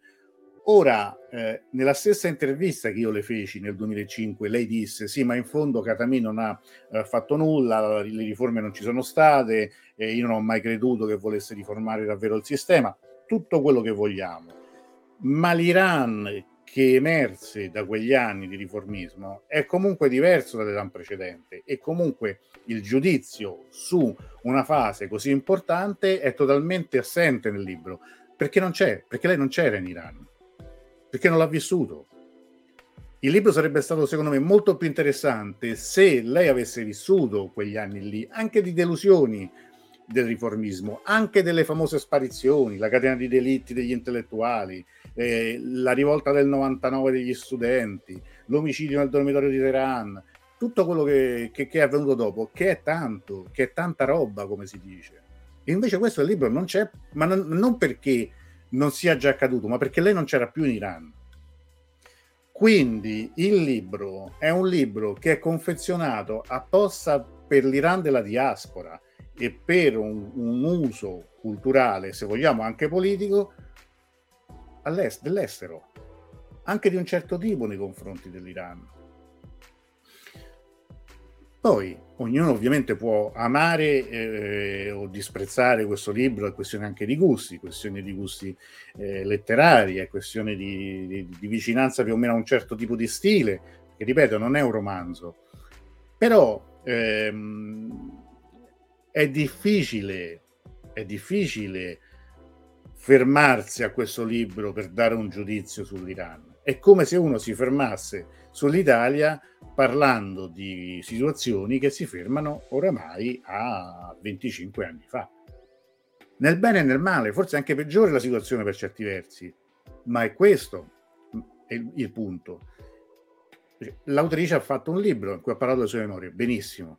Ora, eh, nella stessa intervista che io le feci nel 2005, lei disse: Sì, ma in fondo Katami non ha eh, fatto nulla, le riforme non ci sono state, eh, io non ho mai creduto che volesse riformare davvero il sistema, tutto quello che vogliamo. Ma l'Iran che emerse da quegli anni di riformismo è comunque diverso dall'Iran precedente e comunque il giudizio su una fase così importante è totalmente assente nel libro perché non c'è, perché lei non c'era in Iran perché non l'ha vissuto. Il libro sarebbe stato secondo me molto più interessante se lei avesse vissuto quegli anni lì, anche di delusioni del riformismo, anche delle famose sparizioni, la catena di delitti degli intellettuali, eh, la rivolta del 99 degli studenti, l'omicidio nel dormitorio di Teheran, tutto quello che, che, che, è avvenuto dopo, che è tanto, che è tanta roba, come si dice. E invece questo libro non c'è, ma non, non perché non sia già accaduto, ma perché lei non c'era più in Iran. Quindi il libro è un libro che è confezionato apposta per l'Iran della diaspora e per un, un uso culturale, se vogliamo anche politico, dell'estero, anche di un certo tipo nei confronti dell'Iran. Poi ognuno ovviamente può amare eh, o disprezzare questo libro, è questione anche di gusti, questione di gusti eh, letterari, è questione di, di, di, vicinanza più o meno a un certo tipo di stile, che ripeto non è un romanzo, però ehm, è difficile è difficile fermarsi a questo libro per dare un giudizio sull'Iran. È come se uno si fermasse sull'Italia parlando di situazioni che si fermano oramai a 25 anni fa. Nel bene e nel male, forse anche peggiore la situazione per certi versi, ma è questo il, il punto. L'autrice ha fatto un libro in cui ha parlato delle sue memorie, benissimo,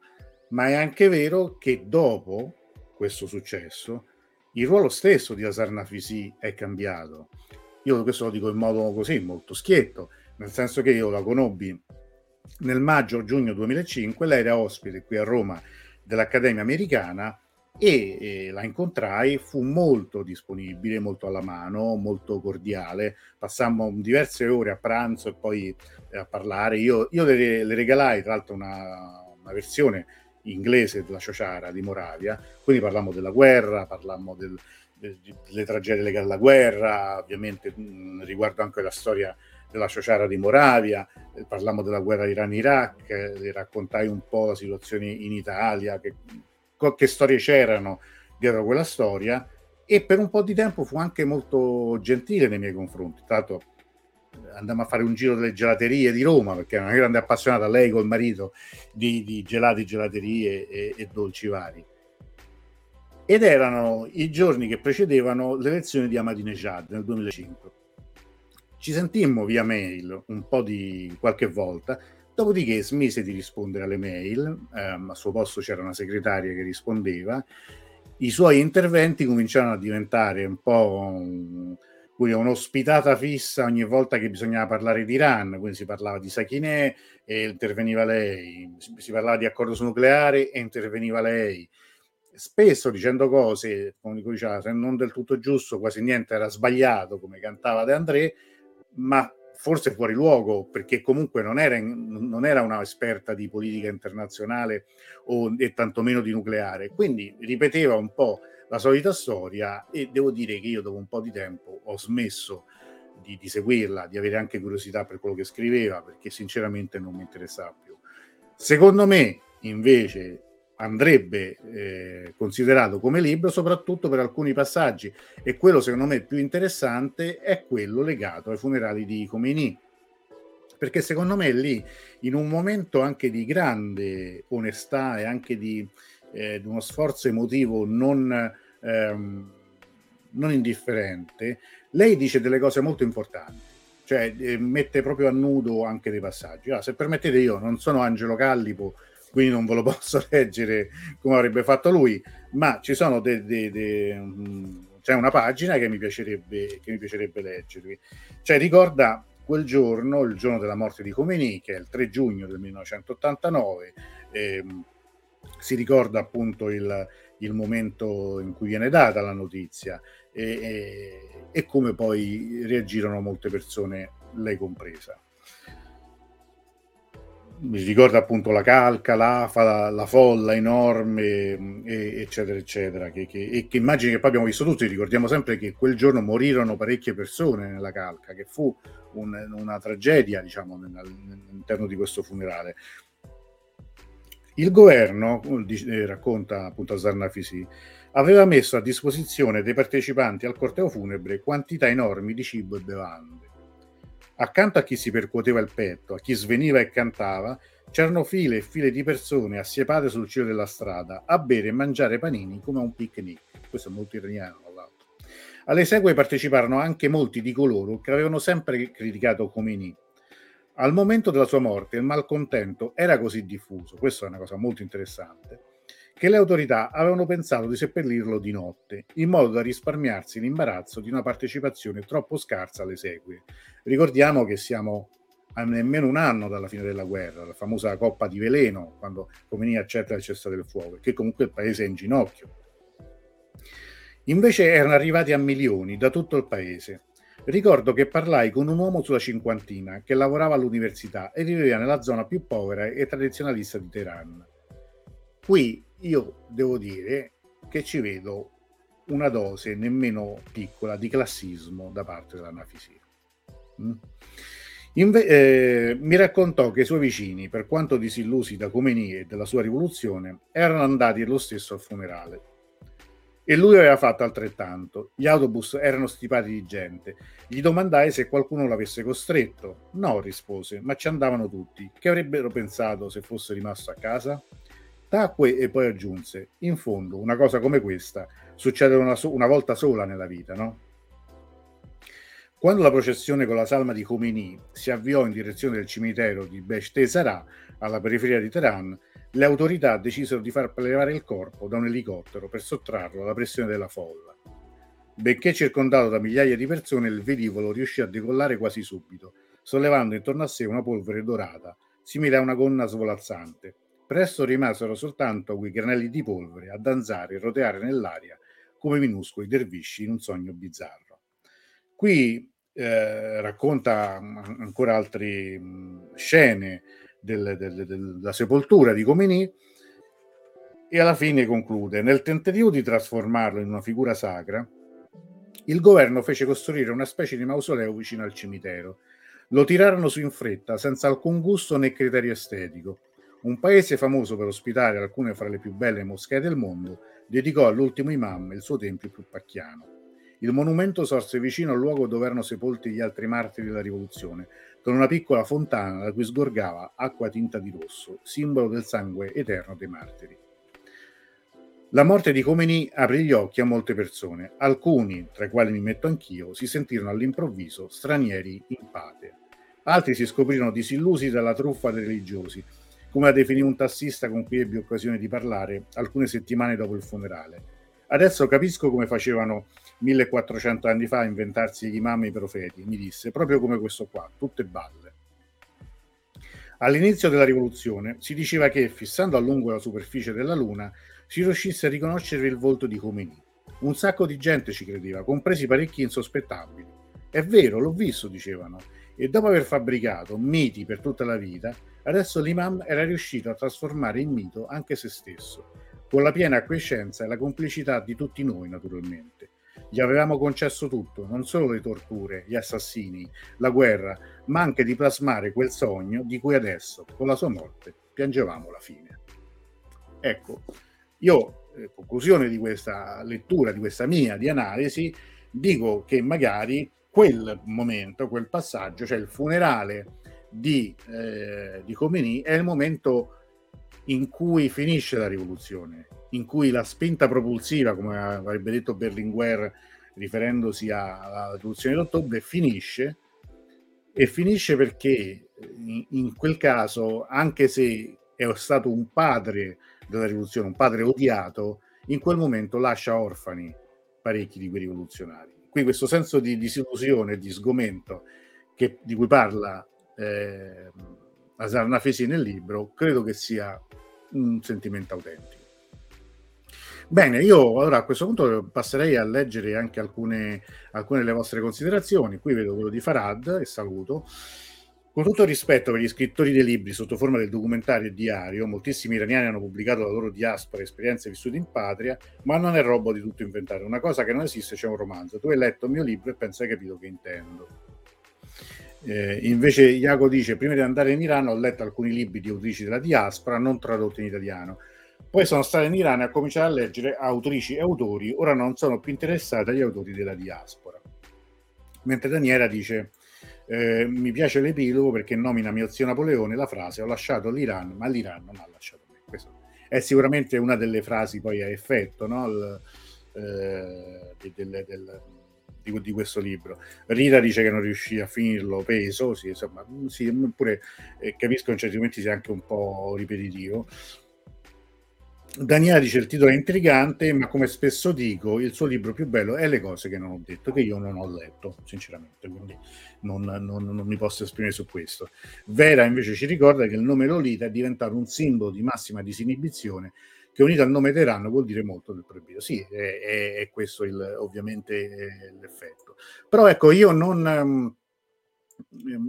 ma è anche vero che dopo questo successo il ruolo stesso di Asar Nafisi è cambiato. Io questo lo dico in modo così, molto schietto, nel senso che io la conobbi nel maggio-giugno 2005, lei era ospite qui a Roma dell'Accademia Americana e eh, la incontrai, fu molto disponibile, molto alla mano, molto cordiale, passammo diverse ore a pranzo e poi eh, a parlare. Io, io le, le, regalai tra l'altro una, una versione inglese della Ciociara di Moravia, quindi parlammo della guerra, parlammo del, delle tragedie legate alla guerra, ovviamente mh, riguardo anche la storia della Ciociara di Moravia, parlammo della guerra Iran-Iraq, eh, le raccontai un po' la situazione in Italia, che, che storie c'erano dietro quella storia e per un po' di tempo fu anche molto gentile nei miei confronti. Tra l'altro andammo a fare un giro delle gelaterie di Roma perché è una grande appassionata lei col marito di, di gelati, gelaterie e, e, dolci vari. Ed erano i giorni che precedevano le elezioni di Ahmadinejad nel 2005. Ci sentimmo via mail un po' di qualche volta, dopodiché smise di rispondere alle mail, ehm, al suo posto c'era una segretaria che rispondeva, i suoi interventi cominciarono a diventare un po' un, un'ospitata fissa ogni volta che bisognava parlare di Iran, quindi si parlava di Sakineh e interveniva lei, si parlava di accordo su nucleare e interveniva lei. Spesso dicendo cose, come diceva, se non del tutto giusto, quasi niente era sbagliato, come cantava De André, ma forse fuori luogo, perché comunque non era, non era una esperta di politica internazionale o, e tantomeno di nucleare. Quindi ripeteva un po' la solita storia e devo dire che io dopo un po' di tempo ho smesso di, di, seguirla, di avere anche curiosità per quello che scriveva, perché sinceramente non mi interessava più. Secondo me, invece, andrebbe eh, considerato come libro soprattutto per alcuni passaggi. E quello secondo me più interessante è quello legato ai funerali di Khomeini. Perché secondo me lì in un momento anche di grande onestà e anche di, eh, di uno sforzo emotivo non ehm, non indifferente, lei dice delle cose molto importanti, cioè eh, mette proprio a nudo anche dei passaggi. Ah, se permettete, io non sono Angelo Callipo, quindi non ve lo posso leggere come avrebbe fatto lui, ma ci sono de, de, de, um, c'è una pagina che mi piacerebbe, che mi piacerebbe leggervi. Cioè ricorda quel giorno, il giorno della morte di Khomeini, che è il 3 giugno del 1989, ehm, si ricorda appunto il, il momento in cui viene data la notizia e, e, e come poi reagirono molte persone, lei compresa mi ricorda appunto la calca, l'afa, la, la folla enorme, e, eccetera, eccetera. Che, che, e che immagini che poi abbiamo visto tutti. Ricordiamo sempre che quel giorno morirono parecchie persone nella calca, che fu un, una tragedia, diciamo, all'interno di questo funerale. Il governo, eh, racconta appunto Zarnafisi, aveva messo a disposizione dei partecipanti al corteo funebre quantità enormi di cibo e bevande. Accanto a chi si percuoteva il petto, a chi sveniva e cantava, c'erano file e file di persone assiepate sul cielo della strada a bere e mangiare panini come a un picnic. Questo è molto italiano. Alle segue parteciparono anche molti di coloro che avevano sempre criticato Khomeini al momento della sua morte il malcontento era così diffuso, questa è una cosa molto interessante, che le autorità avevano pensato di seppellirlo di notte, in modo da risparmiarsi l'imbarazzo di una partecipazione troppo scarsa alle esequie. Ricordiamo che siamo a nemmeno un anno dalla fine della guerra, la famosa coppa di veleno, quando Khomeini accetta il cessate del fuoco, che comunque il paese è in ginocchio. Invece erano arrivati a milioni da tutto il paese Ricordo che parlai con un uomo sulla cinquantina che lavorava all'università e viveva nella zona più povera e tradizionalista di Teheran. Qui io devo dire che ci vedo una dose nemmeno piccola di classismo da parte della Nafisi. Mm? Inve- eh, mi raccontò che i suoi vicini, per quanto disillusi da Khomeini e della sua rivoluzione, erano andati lo stesso al funerale E lui aveva fatto altrettanto. Gli autobus erano stipati di gente. Gli domandai se qualcuno l'avesse costretto. No, rispose, ma ci andavano tutti. Che avrebbero pensato se fosse rimasto a casa? Tacque e poi aggiunse: In fondo, una cosa come questa succede una, so- una volta sola nella vita, no? Quando la processione con la salma di Khomeini si avviò in direzione del cimitero di Besh Sarà, alla periferia di Teheran, le autorità decisero di far prelevare il corpo da un elicottero per sottrarlo alla pressione della folla. Benché circondato da migliaia di persone, il velivolo riuscì a decollare quasi subito, sollevando intorno a sé una polvere dorata, simile a una gonna svolazzante. Presto rimasero soltanto quei granelli di polvere a danzare e roteare nell'aria come minuscoli dervisci in un sogno bizzarro. Qui eh, racconta ancora altre scene del, del, della sepoltura di Comini e alla fine conclude, nel tentativo di trasformarlo in una figura sacra, il governo fece costruire una specie di mausoleo vicino al cimitero. Lo tirarono su in fretta, senza alcun gusto né criterio estetico. Un paese famoso per ospitare alcune fra le più belle moschee del mondo dedicò all'ultimo imam il suo tempio più pacchiano. Il monumento sorse vicino al luogo dove erano sepolti gli altri martiri della rivoluzione, con una piccola fontana da cui sgorgava acqua tinta di rosso, simbolo del sangue eterno dei martiri. La morte di Khomeini aprì gli occhi a molte persone. Alcuni, tra i quali mi metto anch'io, si sentirono all'improvviso stranieri in patria. Altri si scoprirono disillusi dalla truffa dei religiosi, come la definì un tassista con cui ebbi occasione di parlare alcune settimane dopo il funerale. Adesso capisco come facevano 1400 anni fa a inventarsi gli imam e i profeti, mi disse, proprio come questo qua, tutte balle. All'inizio della rivoluzione si diceva che, fissando a lungo la superficie della Luna, si riuscisse a riconoscere il volto di Khomeini. Un sacco di gente ci credeva, compresi parecchi insospettabili. È vero, l'ho visto, dicevano, e dopo aver fabbricato miti per tutta la vita, adesso l'imam era riuscito a trasformare in mito anche se stesso, con la piena acquiescenza e la complicità di tutti noi, naturalmente. Gli avevamo concesso tutto, non solo le torture, gli assassini, la guerra, ma anche di plasmare quel sogno di cui adesso, con la sua morte, piangevamo la fine. Ecco, io, in conclusione di questa lettura, di questa mia di analisi, dico che magari quel momento, quel passaggio, cioè il funerale di, eh, di Khomeini, è il momento in cui finisce la rivoluzione, in cui la spinta propulsiva, come avrebbe detto Berlinguer riferendosi alla rivoluzione d'ottobre, finisce e finisce perché in, in quel caso, anche se è stato un padre della rivoluzione, un padre odiato, in quel momento lascia orfani parecchi di quei rivoluzionari. Qui questo senso di disillusione, di sgomento che, di cui parla eh, Asar Nafesi nel libro, credo che sia un sentimento autentico. Bene, io allora a questo punto passerei a leggere anche alcune, alcune delle vostre considerazioni. Qui vedo quello di Farad e saluto. Con tutto rispetto per gli scrittori dei libri sotto forma del documentario e diario, moltissimi iraniani hanno pubblicato la loro diaspora e esperienze vissute in patria, ma non è roba di tutto inventare. Una cosa che non esiste c'è un romanzo. Tu hai letto il mio libro e penso hai capito che intendo. Eh, invece Iago dice, prima di andare in Iran ho letto alcuni libri di autrici della diaspora non tradotti in italiano. Poi sono stato in Iran e ho cominciato a leggere autrici e autori, ora non sono più interessato agli autori della diaspora. Mentre Daniela dice, eh, mi piace l'epilogo perché nomina mio zio Napoleone la frase ho lasciato l'Iran, ma l'Iran non ha lasciato me. Questo è sicuramente una delle frasi poi a effetto no? Il, eh, del, del di, di, questo libro. Rita dice che non riuscì a finirlo peso, sì, insomma, sì, pure eh, capisco in certi momenti sia anche un po' ripetitivo. Daniela dice il titolo è intrigante, ma come spesso dico, il suo libro più bello è Le cose che non ho detto, che io non ho letto, sinceramente, quindi non, non, non mi posso esprimere su questo. Vera invece ci ricorda che il nome Lolita è diventato un simbolo di massima disinibizione che unito al nome Teheran vuol dire molto del proibito. Sì, è, è, questo il, ovviamente l'effetto. Però ecco, io non... Um,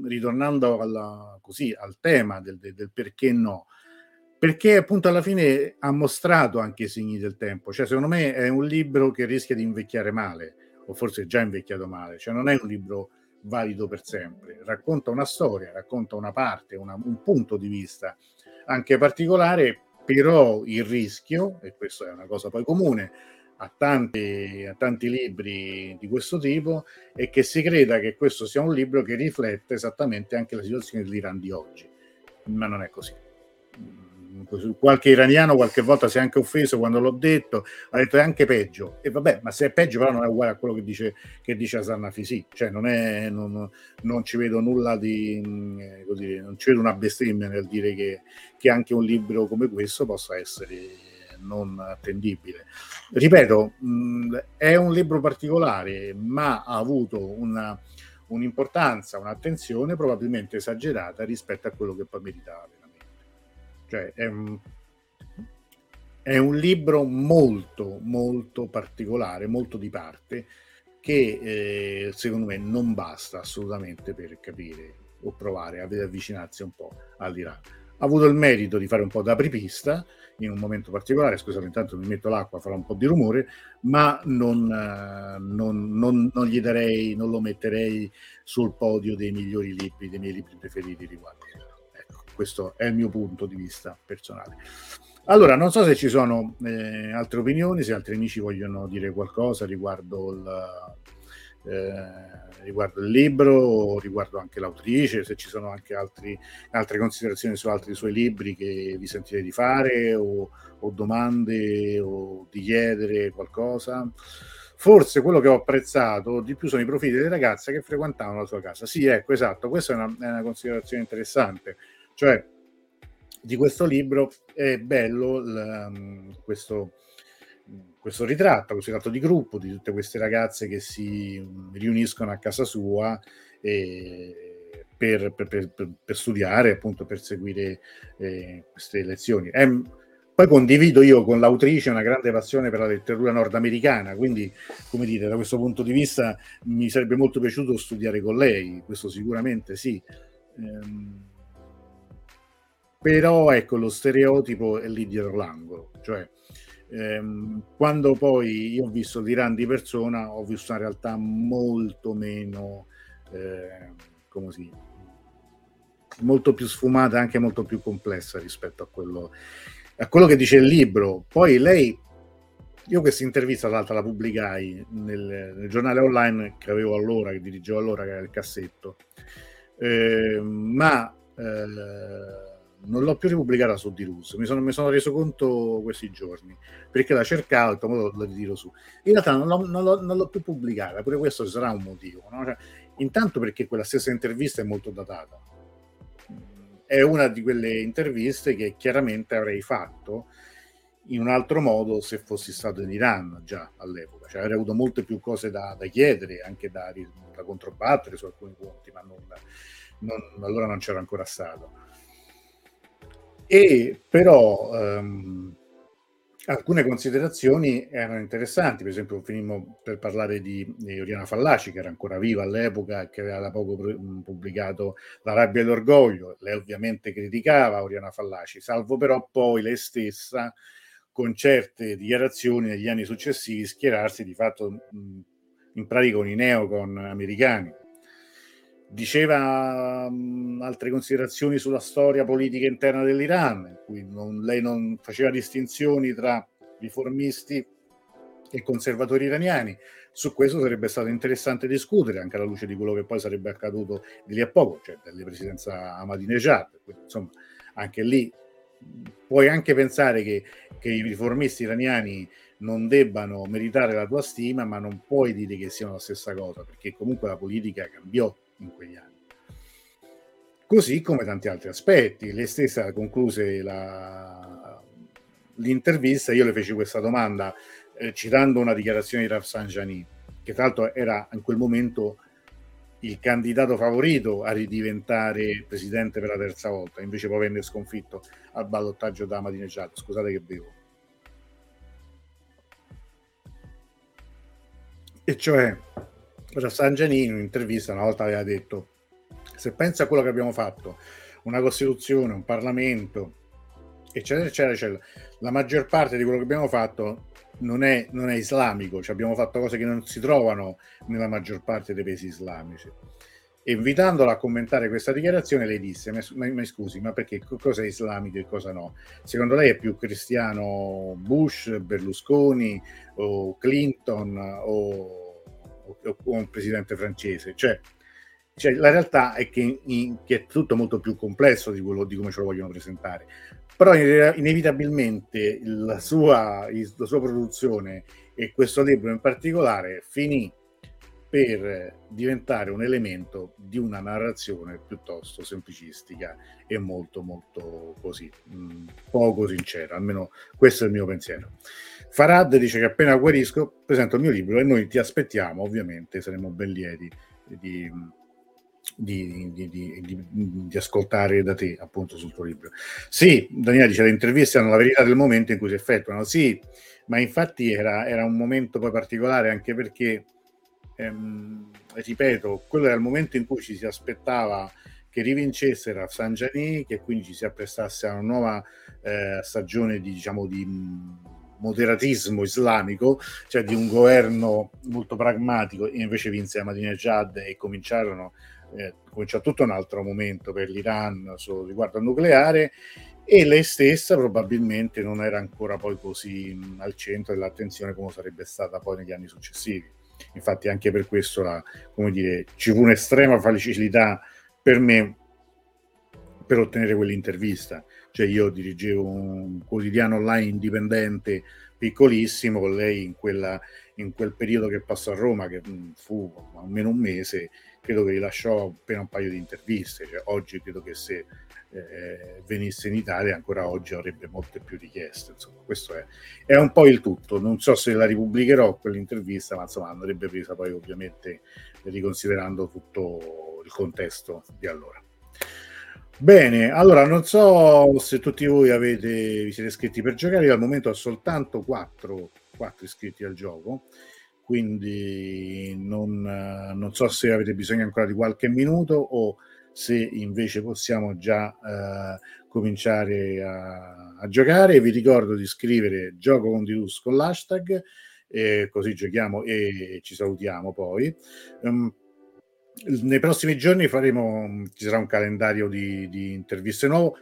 ritornando alla, così, al tema del, del, perché no, perché appunto alla fine ha mostrato anche i segni del tempo, cioè secondo me è un libro che rischia di invecchiare male, o forse è già invecchiato male, cioè non è un libro valido per sempre, racconta una storia, racconta una parte, una, un punto di vista anche particolare però il rischio, e questa è una cosa poi comune a tanti, a tanti libri di questo tipo e che si creda che questo sia un libro che riflette esattamente anche la situazione dell'Iran di oggi, ma non è così qualche iraniano qualche volta si è anche offeso quando l'ho detto, ha detto è anche peggio. E vabbè, ma se è peggio però non è uguale a quello che dice, che dice Asanna Fisi, cioè non, è, non, non ci vedo nulla di, eh, così, non ci vedo una bestemmia nel dire che, che anche un libro come questo possa essere non attendibile. Ripeto, mh, è un libro particolare, ma ha avuto una, un'importanza, un'attenzione probabilmente esagerata rispetto a quello che poi meritava. Cioè, è un, è un libro molto, molto particolare, molto di parte, che eh, secondo me non basta assolutamente per capire o provare ad avvicinarsi un po' all'Iran. Ha avuto il merito di fare un po' da apripista in un momento particolare, scusate, intanto mi metto l'acqua, farà un po' di rumore, ma non, non, non, non, gli darei, non lo metterei sul podio dei migliori libri, dei miei libri preferiti riguardo. Questo è il mio punto di vista personale. Allora, non so se ci sono eh, altre opinioni, se altri amici vogliono dire qualcosa riguardo il, eh, riguardo il libro o riguardo anche l'autrice, se ci sono anche altri, altre considerazioni su altri suoi libri che vi sentite di fare o, o domande o di chiedere qualcosa. Forse quello che ho apprezzato di più sono i profili delle ragazze che frequentavano la sua casa. Sì, ecco, esatto, questa è una, è una considerazione interessante cioè, di questo libro è bello l, mm, questo, questo ritratto, questo ritratto di gruppo di tutte queste ragazze che si riuniscono a casa sua e, per, per, per, per, studiare, appunto per seguire eh, queste lezioni. È, poi condivido io con l'autrice una grande passione per la letteratura nordamericana, quindi, come dite, da questo punto di vista mi sarebbe molto piaciuto studiare con lei, questo sicuramente sì. Ehm, però ecco lo stereotipo è lì dietro l'angolo, cioè ehm, quando poi io ho visto l'Iran di persona ho visto una realtà molto meno, eh, come si molto più sfumata, anche molto più complessa rispetto a quello, a quello che dice il libro. Poi lei, io questa intervista tra l'altro la pubblicai nel, nel, giornale online che avevo allora, che dirigevo allora, che era il cassetto, eh, ma... Eh, non l'ho più ripubblicata su di Rus, mi sono, mi sono, reso conto questi giorni, perché la cercavo, e poi la ritiro su. In realtà non l'ho, non, l'ho, non l'ho, più pubblicata, pure questo sarà un motivo. No? Cioè, intanto perché quella stessa intervista è molto datata. È una di quelle interviste che chiaramente avrei fatto in un altro modo se fossi stato in Iran già all'epoca. Cioè avrei avuto molte più cose da, da chiedere, anche da, da, controbattere su alcuni punti, ma non, non, allora non c'era ancora stato e però um, alcune considerazioni erano interessanti, per esempio finimmo per parlare di, di Oriana Fallaci che era ancora viva all'epoca che aveva da poco pubblicato La rabbia e l'orgoglio, lei ovviamente criticava Oriana Fallaci, salvo però poi lei stessa con certe dichiarazioni negli anni successivi schierarsi di fatto in pratica con i neocon americani diceva um, altre considerazioni sulla storia politica interna dell'Iran, in cui non, lei non faceva distinzioni tra riformisti e conservatori iraniani. Su questo sarebbe stato interessante discutere, anche alla luce di quello che poi sarebbe accaduto di lì a poco, cioè delle presidenza Ahmadinejad. Quindi, insomma, anche lì puoi anche pensare che, che i riformisti iraniani non debbano meritare la tua stima, ma non puoi dire che siano la stessa cosa, perché comunque la politica cambiò in quegli anni. Così come tanti altri aspetti. Lei stessa concluse la, l'intervista, io le feci questa domanda eh, citando una dichiarazione di Rafsanjani, che tra l'altro era in quel momento il candidato favorito a ridiventare presidente per la terza volta, invece poi venne sconfitto al ballottaggio da Ahmadinejad. Scusate che bevo. E cioè, Rafsanjani in un'intervista una volta aveva detto se pensa a quello che abbiamo fatto, una Costituzione, un Parlamento, eccetera, eccetera, eccetera, la maggior parte di quello che abbiamo fatto non è, non è islamico, cioè abbiamo fatto cose che non si trovano nella maggior parte dei paesi islamici. E invitandola a commentare questa dichiarazione, lei disse: Ma, ma scusi, ma perché cosa è islamico e cosa no? Secondo lei è più cristiano Bush, Berlusconi o Clinton o, o, un presidente francese? Cioè, cioè, la realtà è che, in, che, è tutto molto più complesso di, quello, di come ce lo vogliono presentare. Però inevitabilmente la sua, la sua produzione e questo libro in particolare finì per diventare un elemento di una narrazione piuttosto semplicistica e molto molto così mh, mm, poco sincera, almeno questo è il mio pensiero. Farad dice che appena guarisco presento il mio libro e noi ti aspettiamo, ovviamente saremo ben lieti di, di, di, di, ascoltare da te appunto sul tuo libro. Sì, Daniele dice le interviste hanno la verità del momento in cui si effettuano, sì, ma infatti era, era un momento poi particolare anche perché ehm, ripeto, quello era il momento in cui ci si aspettava che rivincesse Rafsanjani, che quindi ci si apprestasse a una nuova eh, stagione di, diciamo, di moderatismo islamico, cioè di un governo molto pragmatico, e invece vinse Ahmadinejad e cominciarono, eh, cominciò tutto un altro momento per l'Iran su, riguardo al nucleare e lei stessa probabilmente non era ancora poi così mh, al centro dell'attenzione come sarebbe stata poi negli anni successivi. Infatti anche per questo la, dire, ci fu un'estrema facilità per me per ottenere quell'intervista. Cioè io dirigevo un quotidiano online indipendente piccolissimo con lei in, quella, in quel periodo che passò a Roma, che fu almeno un mese, credo che rilasciò appena un paio di interviste. Cioè, oggi credo che se eh, venisse in Italia ancora oggi avrebbe molte più richieste. Insomma, questo è, è, un po' il tutto. Non so se la ripubblicherò quell'intervista, ma insomma andrebbe presa poi ovviamente riconsiderando tutto il contesto di allora. Bene, allora non so se tutti voi avete, vi siete iscritti per giocare, io al momento ho soltanto 4, 4 iscritti al gioco, quindi non, non so se avete bisogno ancora di qualche minuto o se invece possiamo già eh, cominciare a, a, giocare. Vi ricordo di scrivere gioco con Dilus con l'hashtag, eh, così giochiamo e ci salutiamo poi. Um, nei prossimi giorni faremo, ci sarà un calendario di, di interviste nuovo,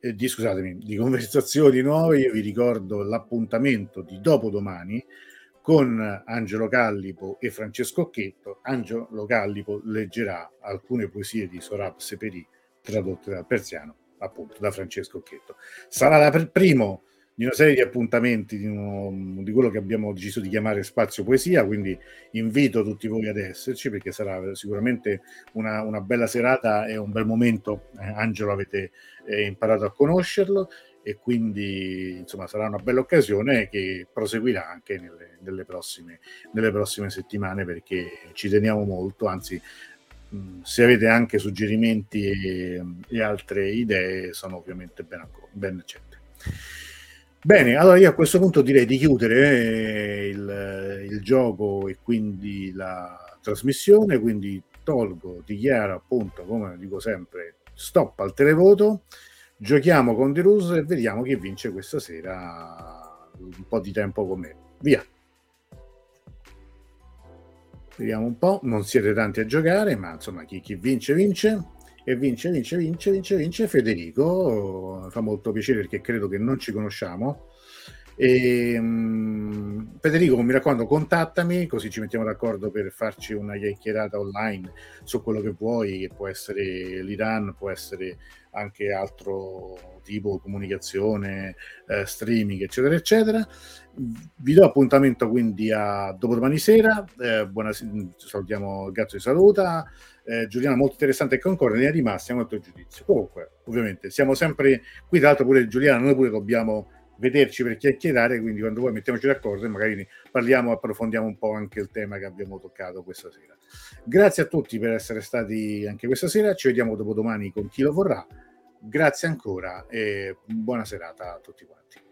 eh, di, scusatemi, di conversazioni nuove. Io vi ricordo l'appuntamento di dopodomani con Angelo Callipo e Francesco Occhetto. Angelo Callipo leggerà alcune poesie di Sorab Seperi tradotte dal persiano, appunto da Francesco Occhetto. Sarà il primo di una serie di appuntamenti di, uno, di, quello che abbiamo deciso di chiamare Spazio Poesia, quindi invito tutti voi ad esserci perché sarà sicuramente una, una bella serata e un bel momento. Eh, Angelo avete eh, imparato a conoscerlo e quindi insomma sarà una bella occasione che proseguirà anche nelle, nelle, prossime, nelle prossime settimane perché ci teniamo molto, anzi se avete anche suggerimenti e, e, altre idee sono ovviamente ben, ben accette. Bene, allora io a questo punto direi di chiudere eh, il, il, gioco e quindi la trasmissione, quindi tolgo, dichiaro appunto, come dico sempre, stop al televoto Giochiamo con Ruse e vediamo chi vince questa sera un po' di tempo con me. Via. Vediamo un po', non siete tanti a giocare, ma insomma chi, chi vince vince e vince, vince, vince, vince, vince Federico. Fa molto piacere perché credo che non ci conosciamo e, um, Federico, mi raccomando, contattami così ci mettiamo d'accordo per farci una chiacchierata online su quello che vuoi, che può essere l'Iran, può essere anche altro tipo comunicazione, eh, streaming, eccetera, eccetera. Vi do appuntamento quindi a dopodomani sera. Eh, buonasera, salutiamo il gatto di saluta. Eh, Giuliana molto interessante e concorre, ne è rimasti a nostro giudizio. Comunque, ovviamente, siamo sempre qui, tra l'altro pure Giuliana, noi pure dobbiamo vederci per chiacchierare, quindi quando vuoi mettiamoci d'accordo e magari parliamo, approfondiamo un po' anche il tema che abbiamo toccato questa sera. Grazie a tutti per essere stati anche questa sera, ci vediamo dopodomani con chi lo vorrà. Grazie ancora e buona serata a tutti quanti.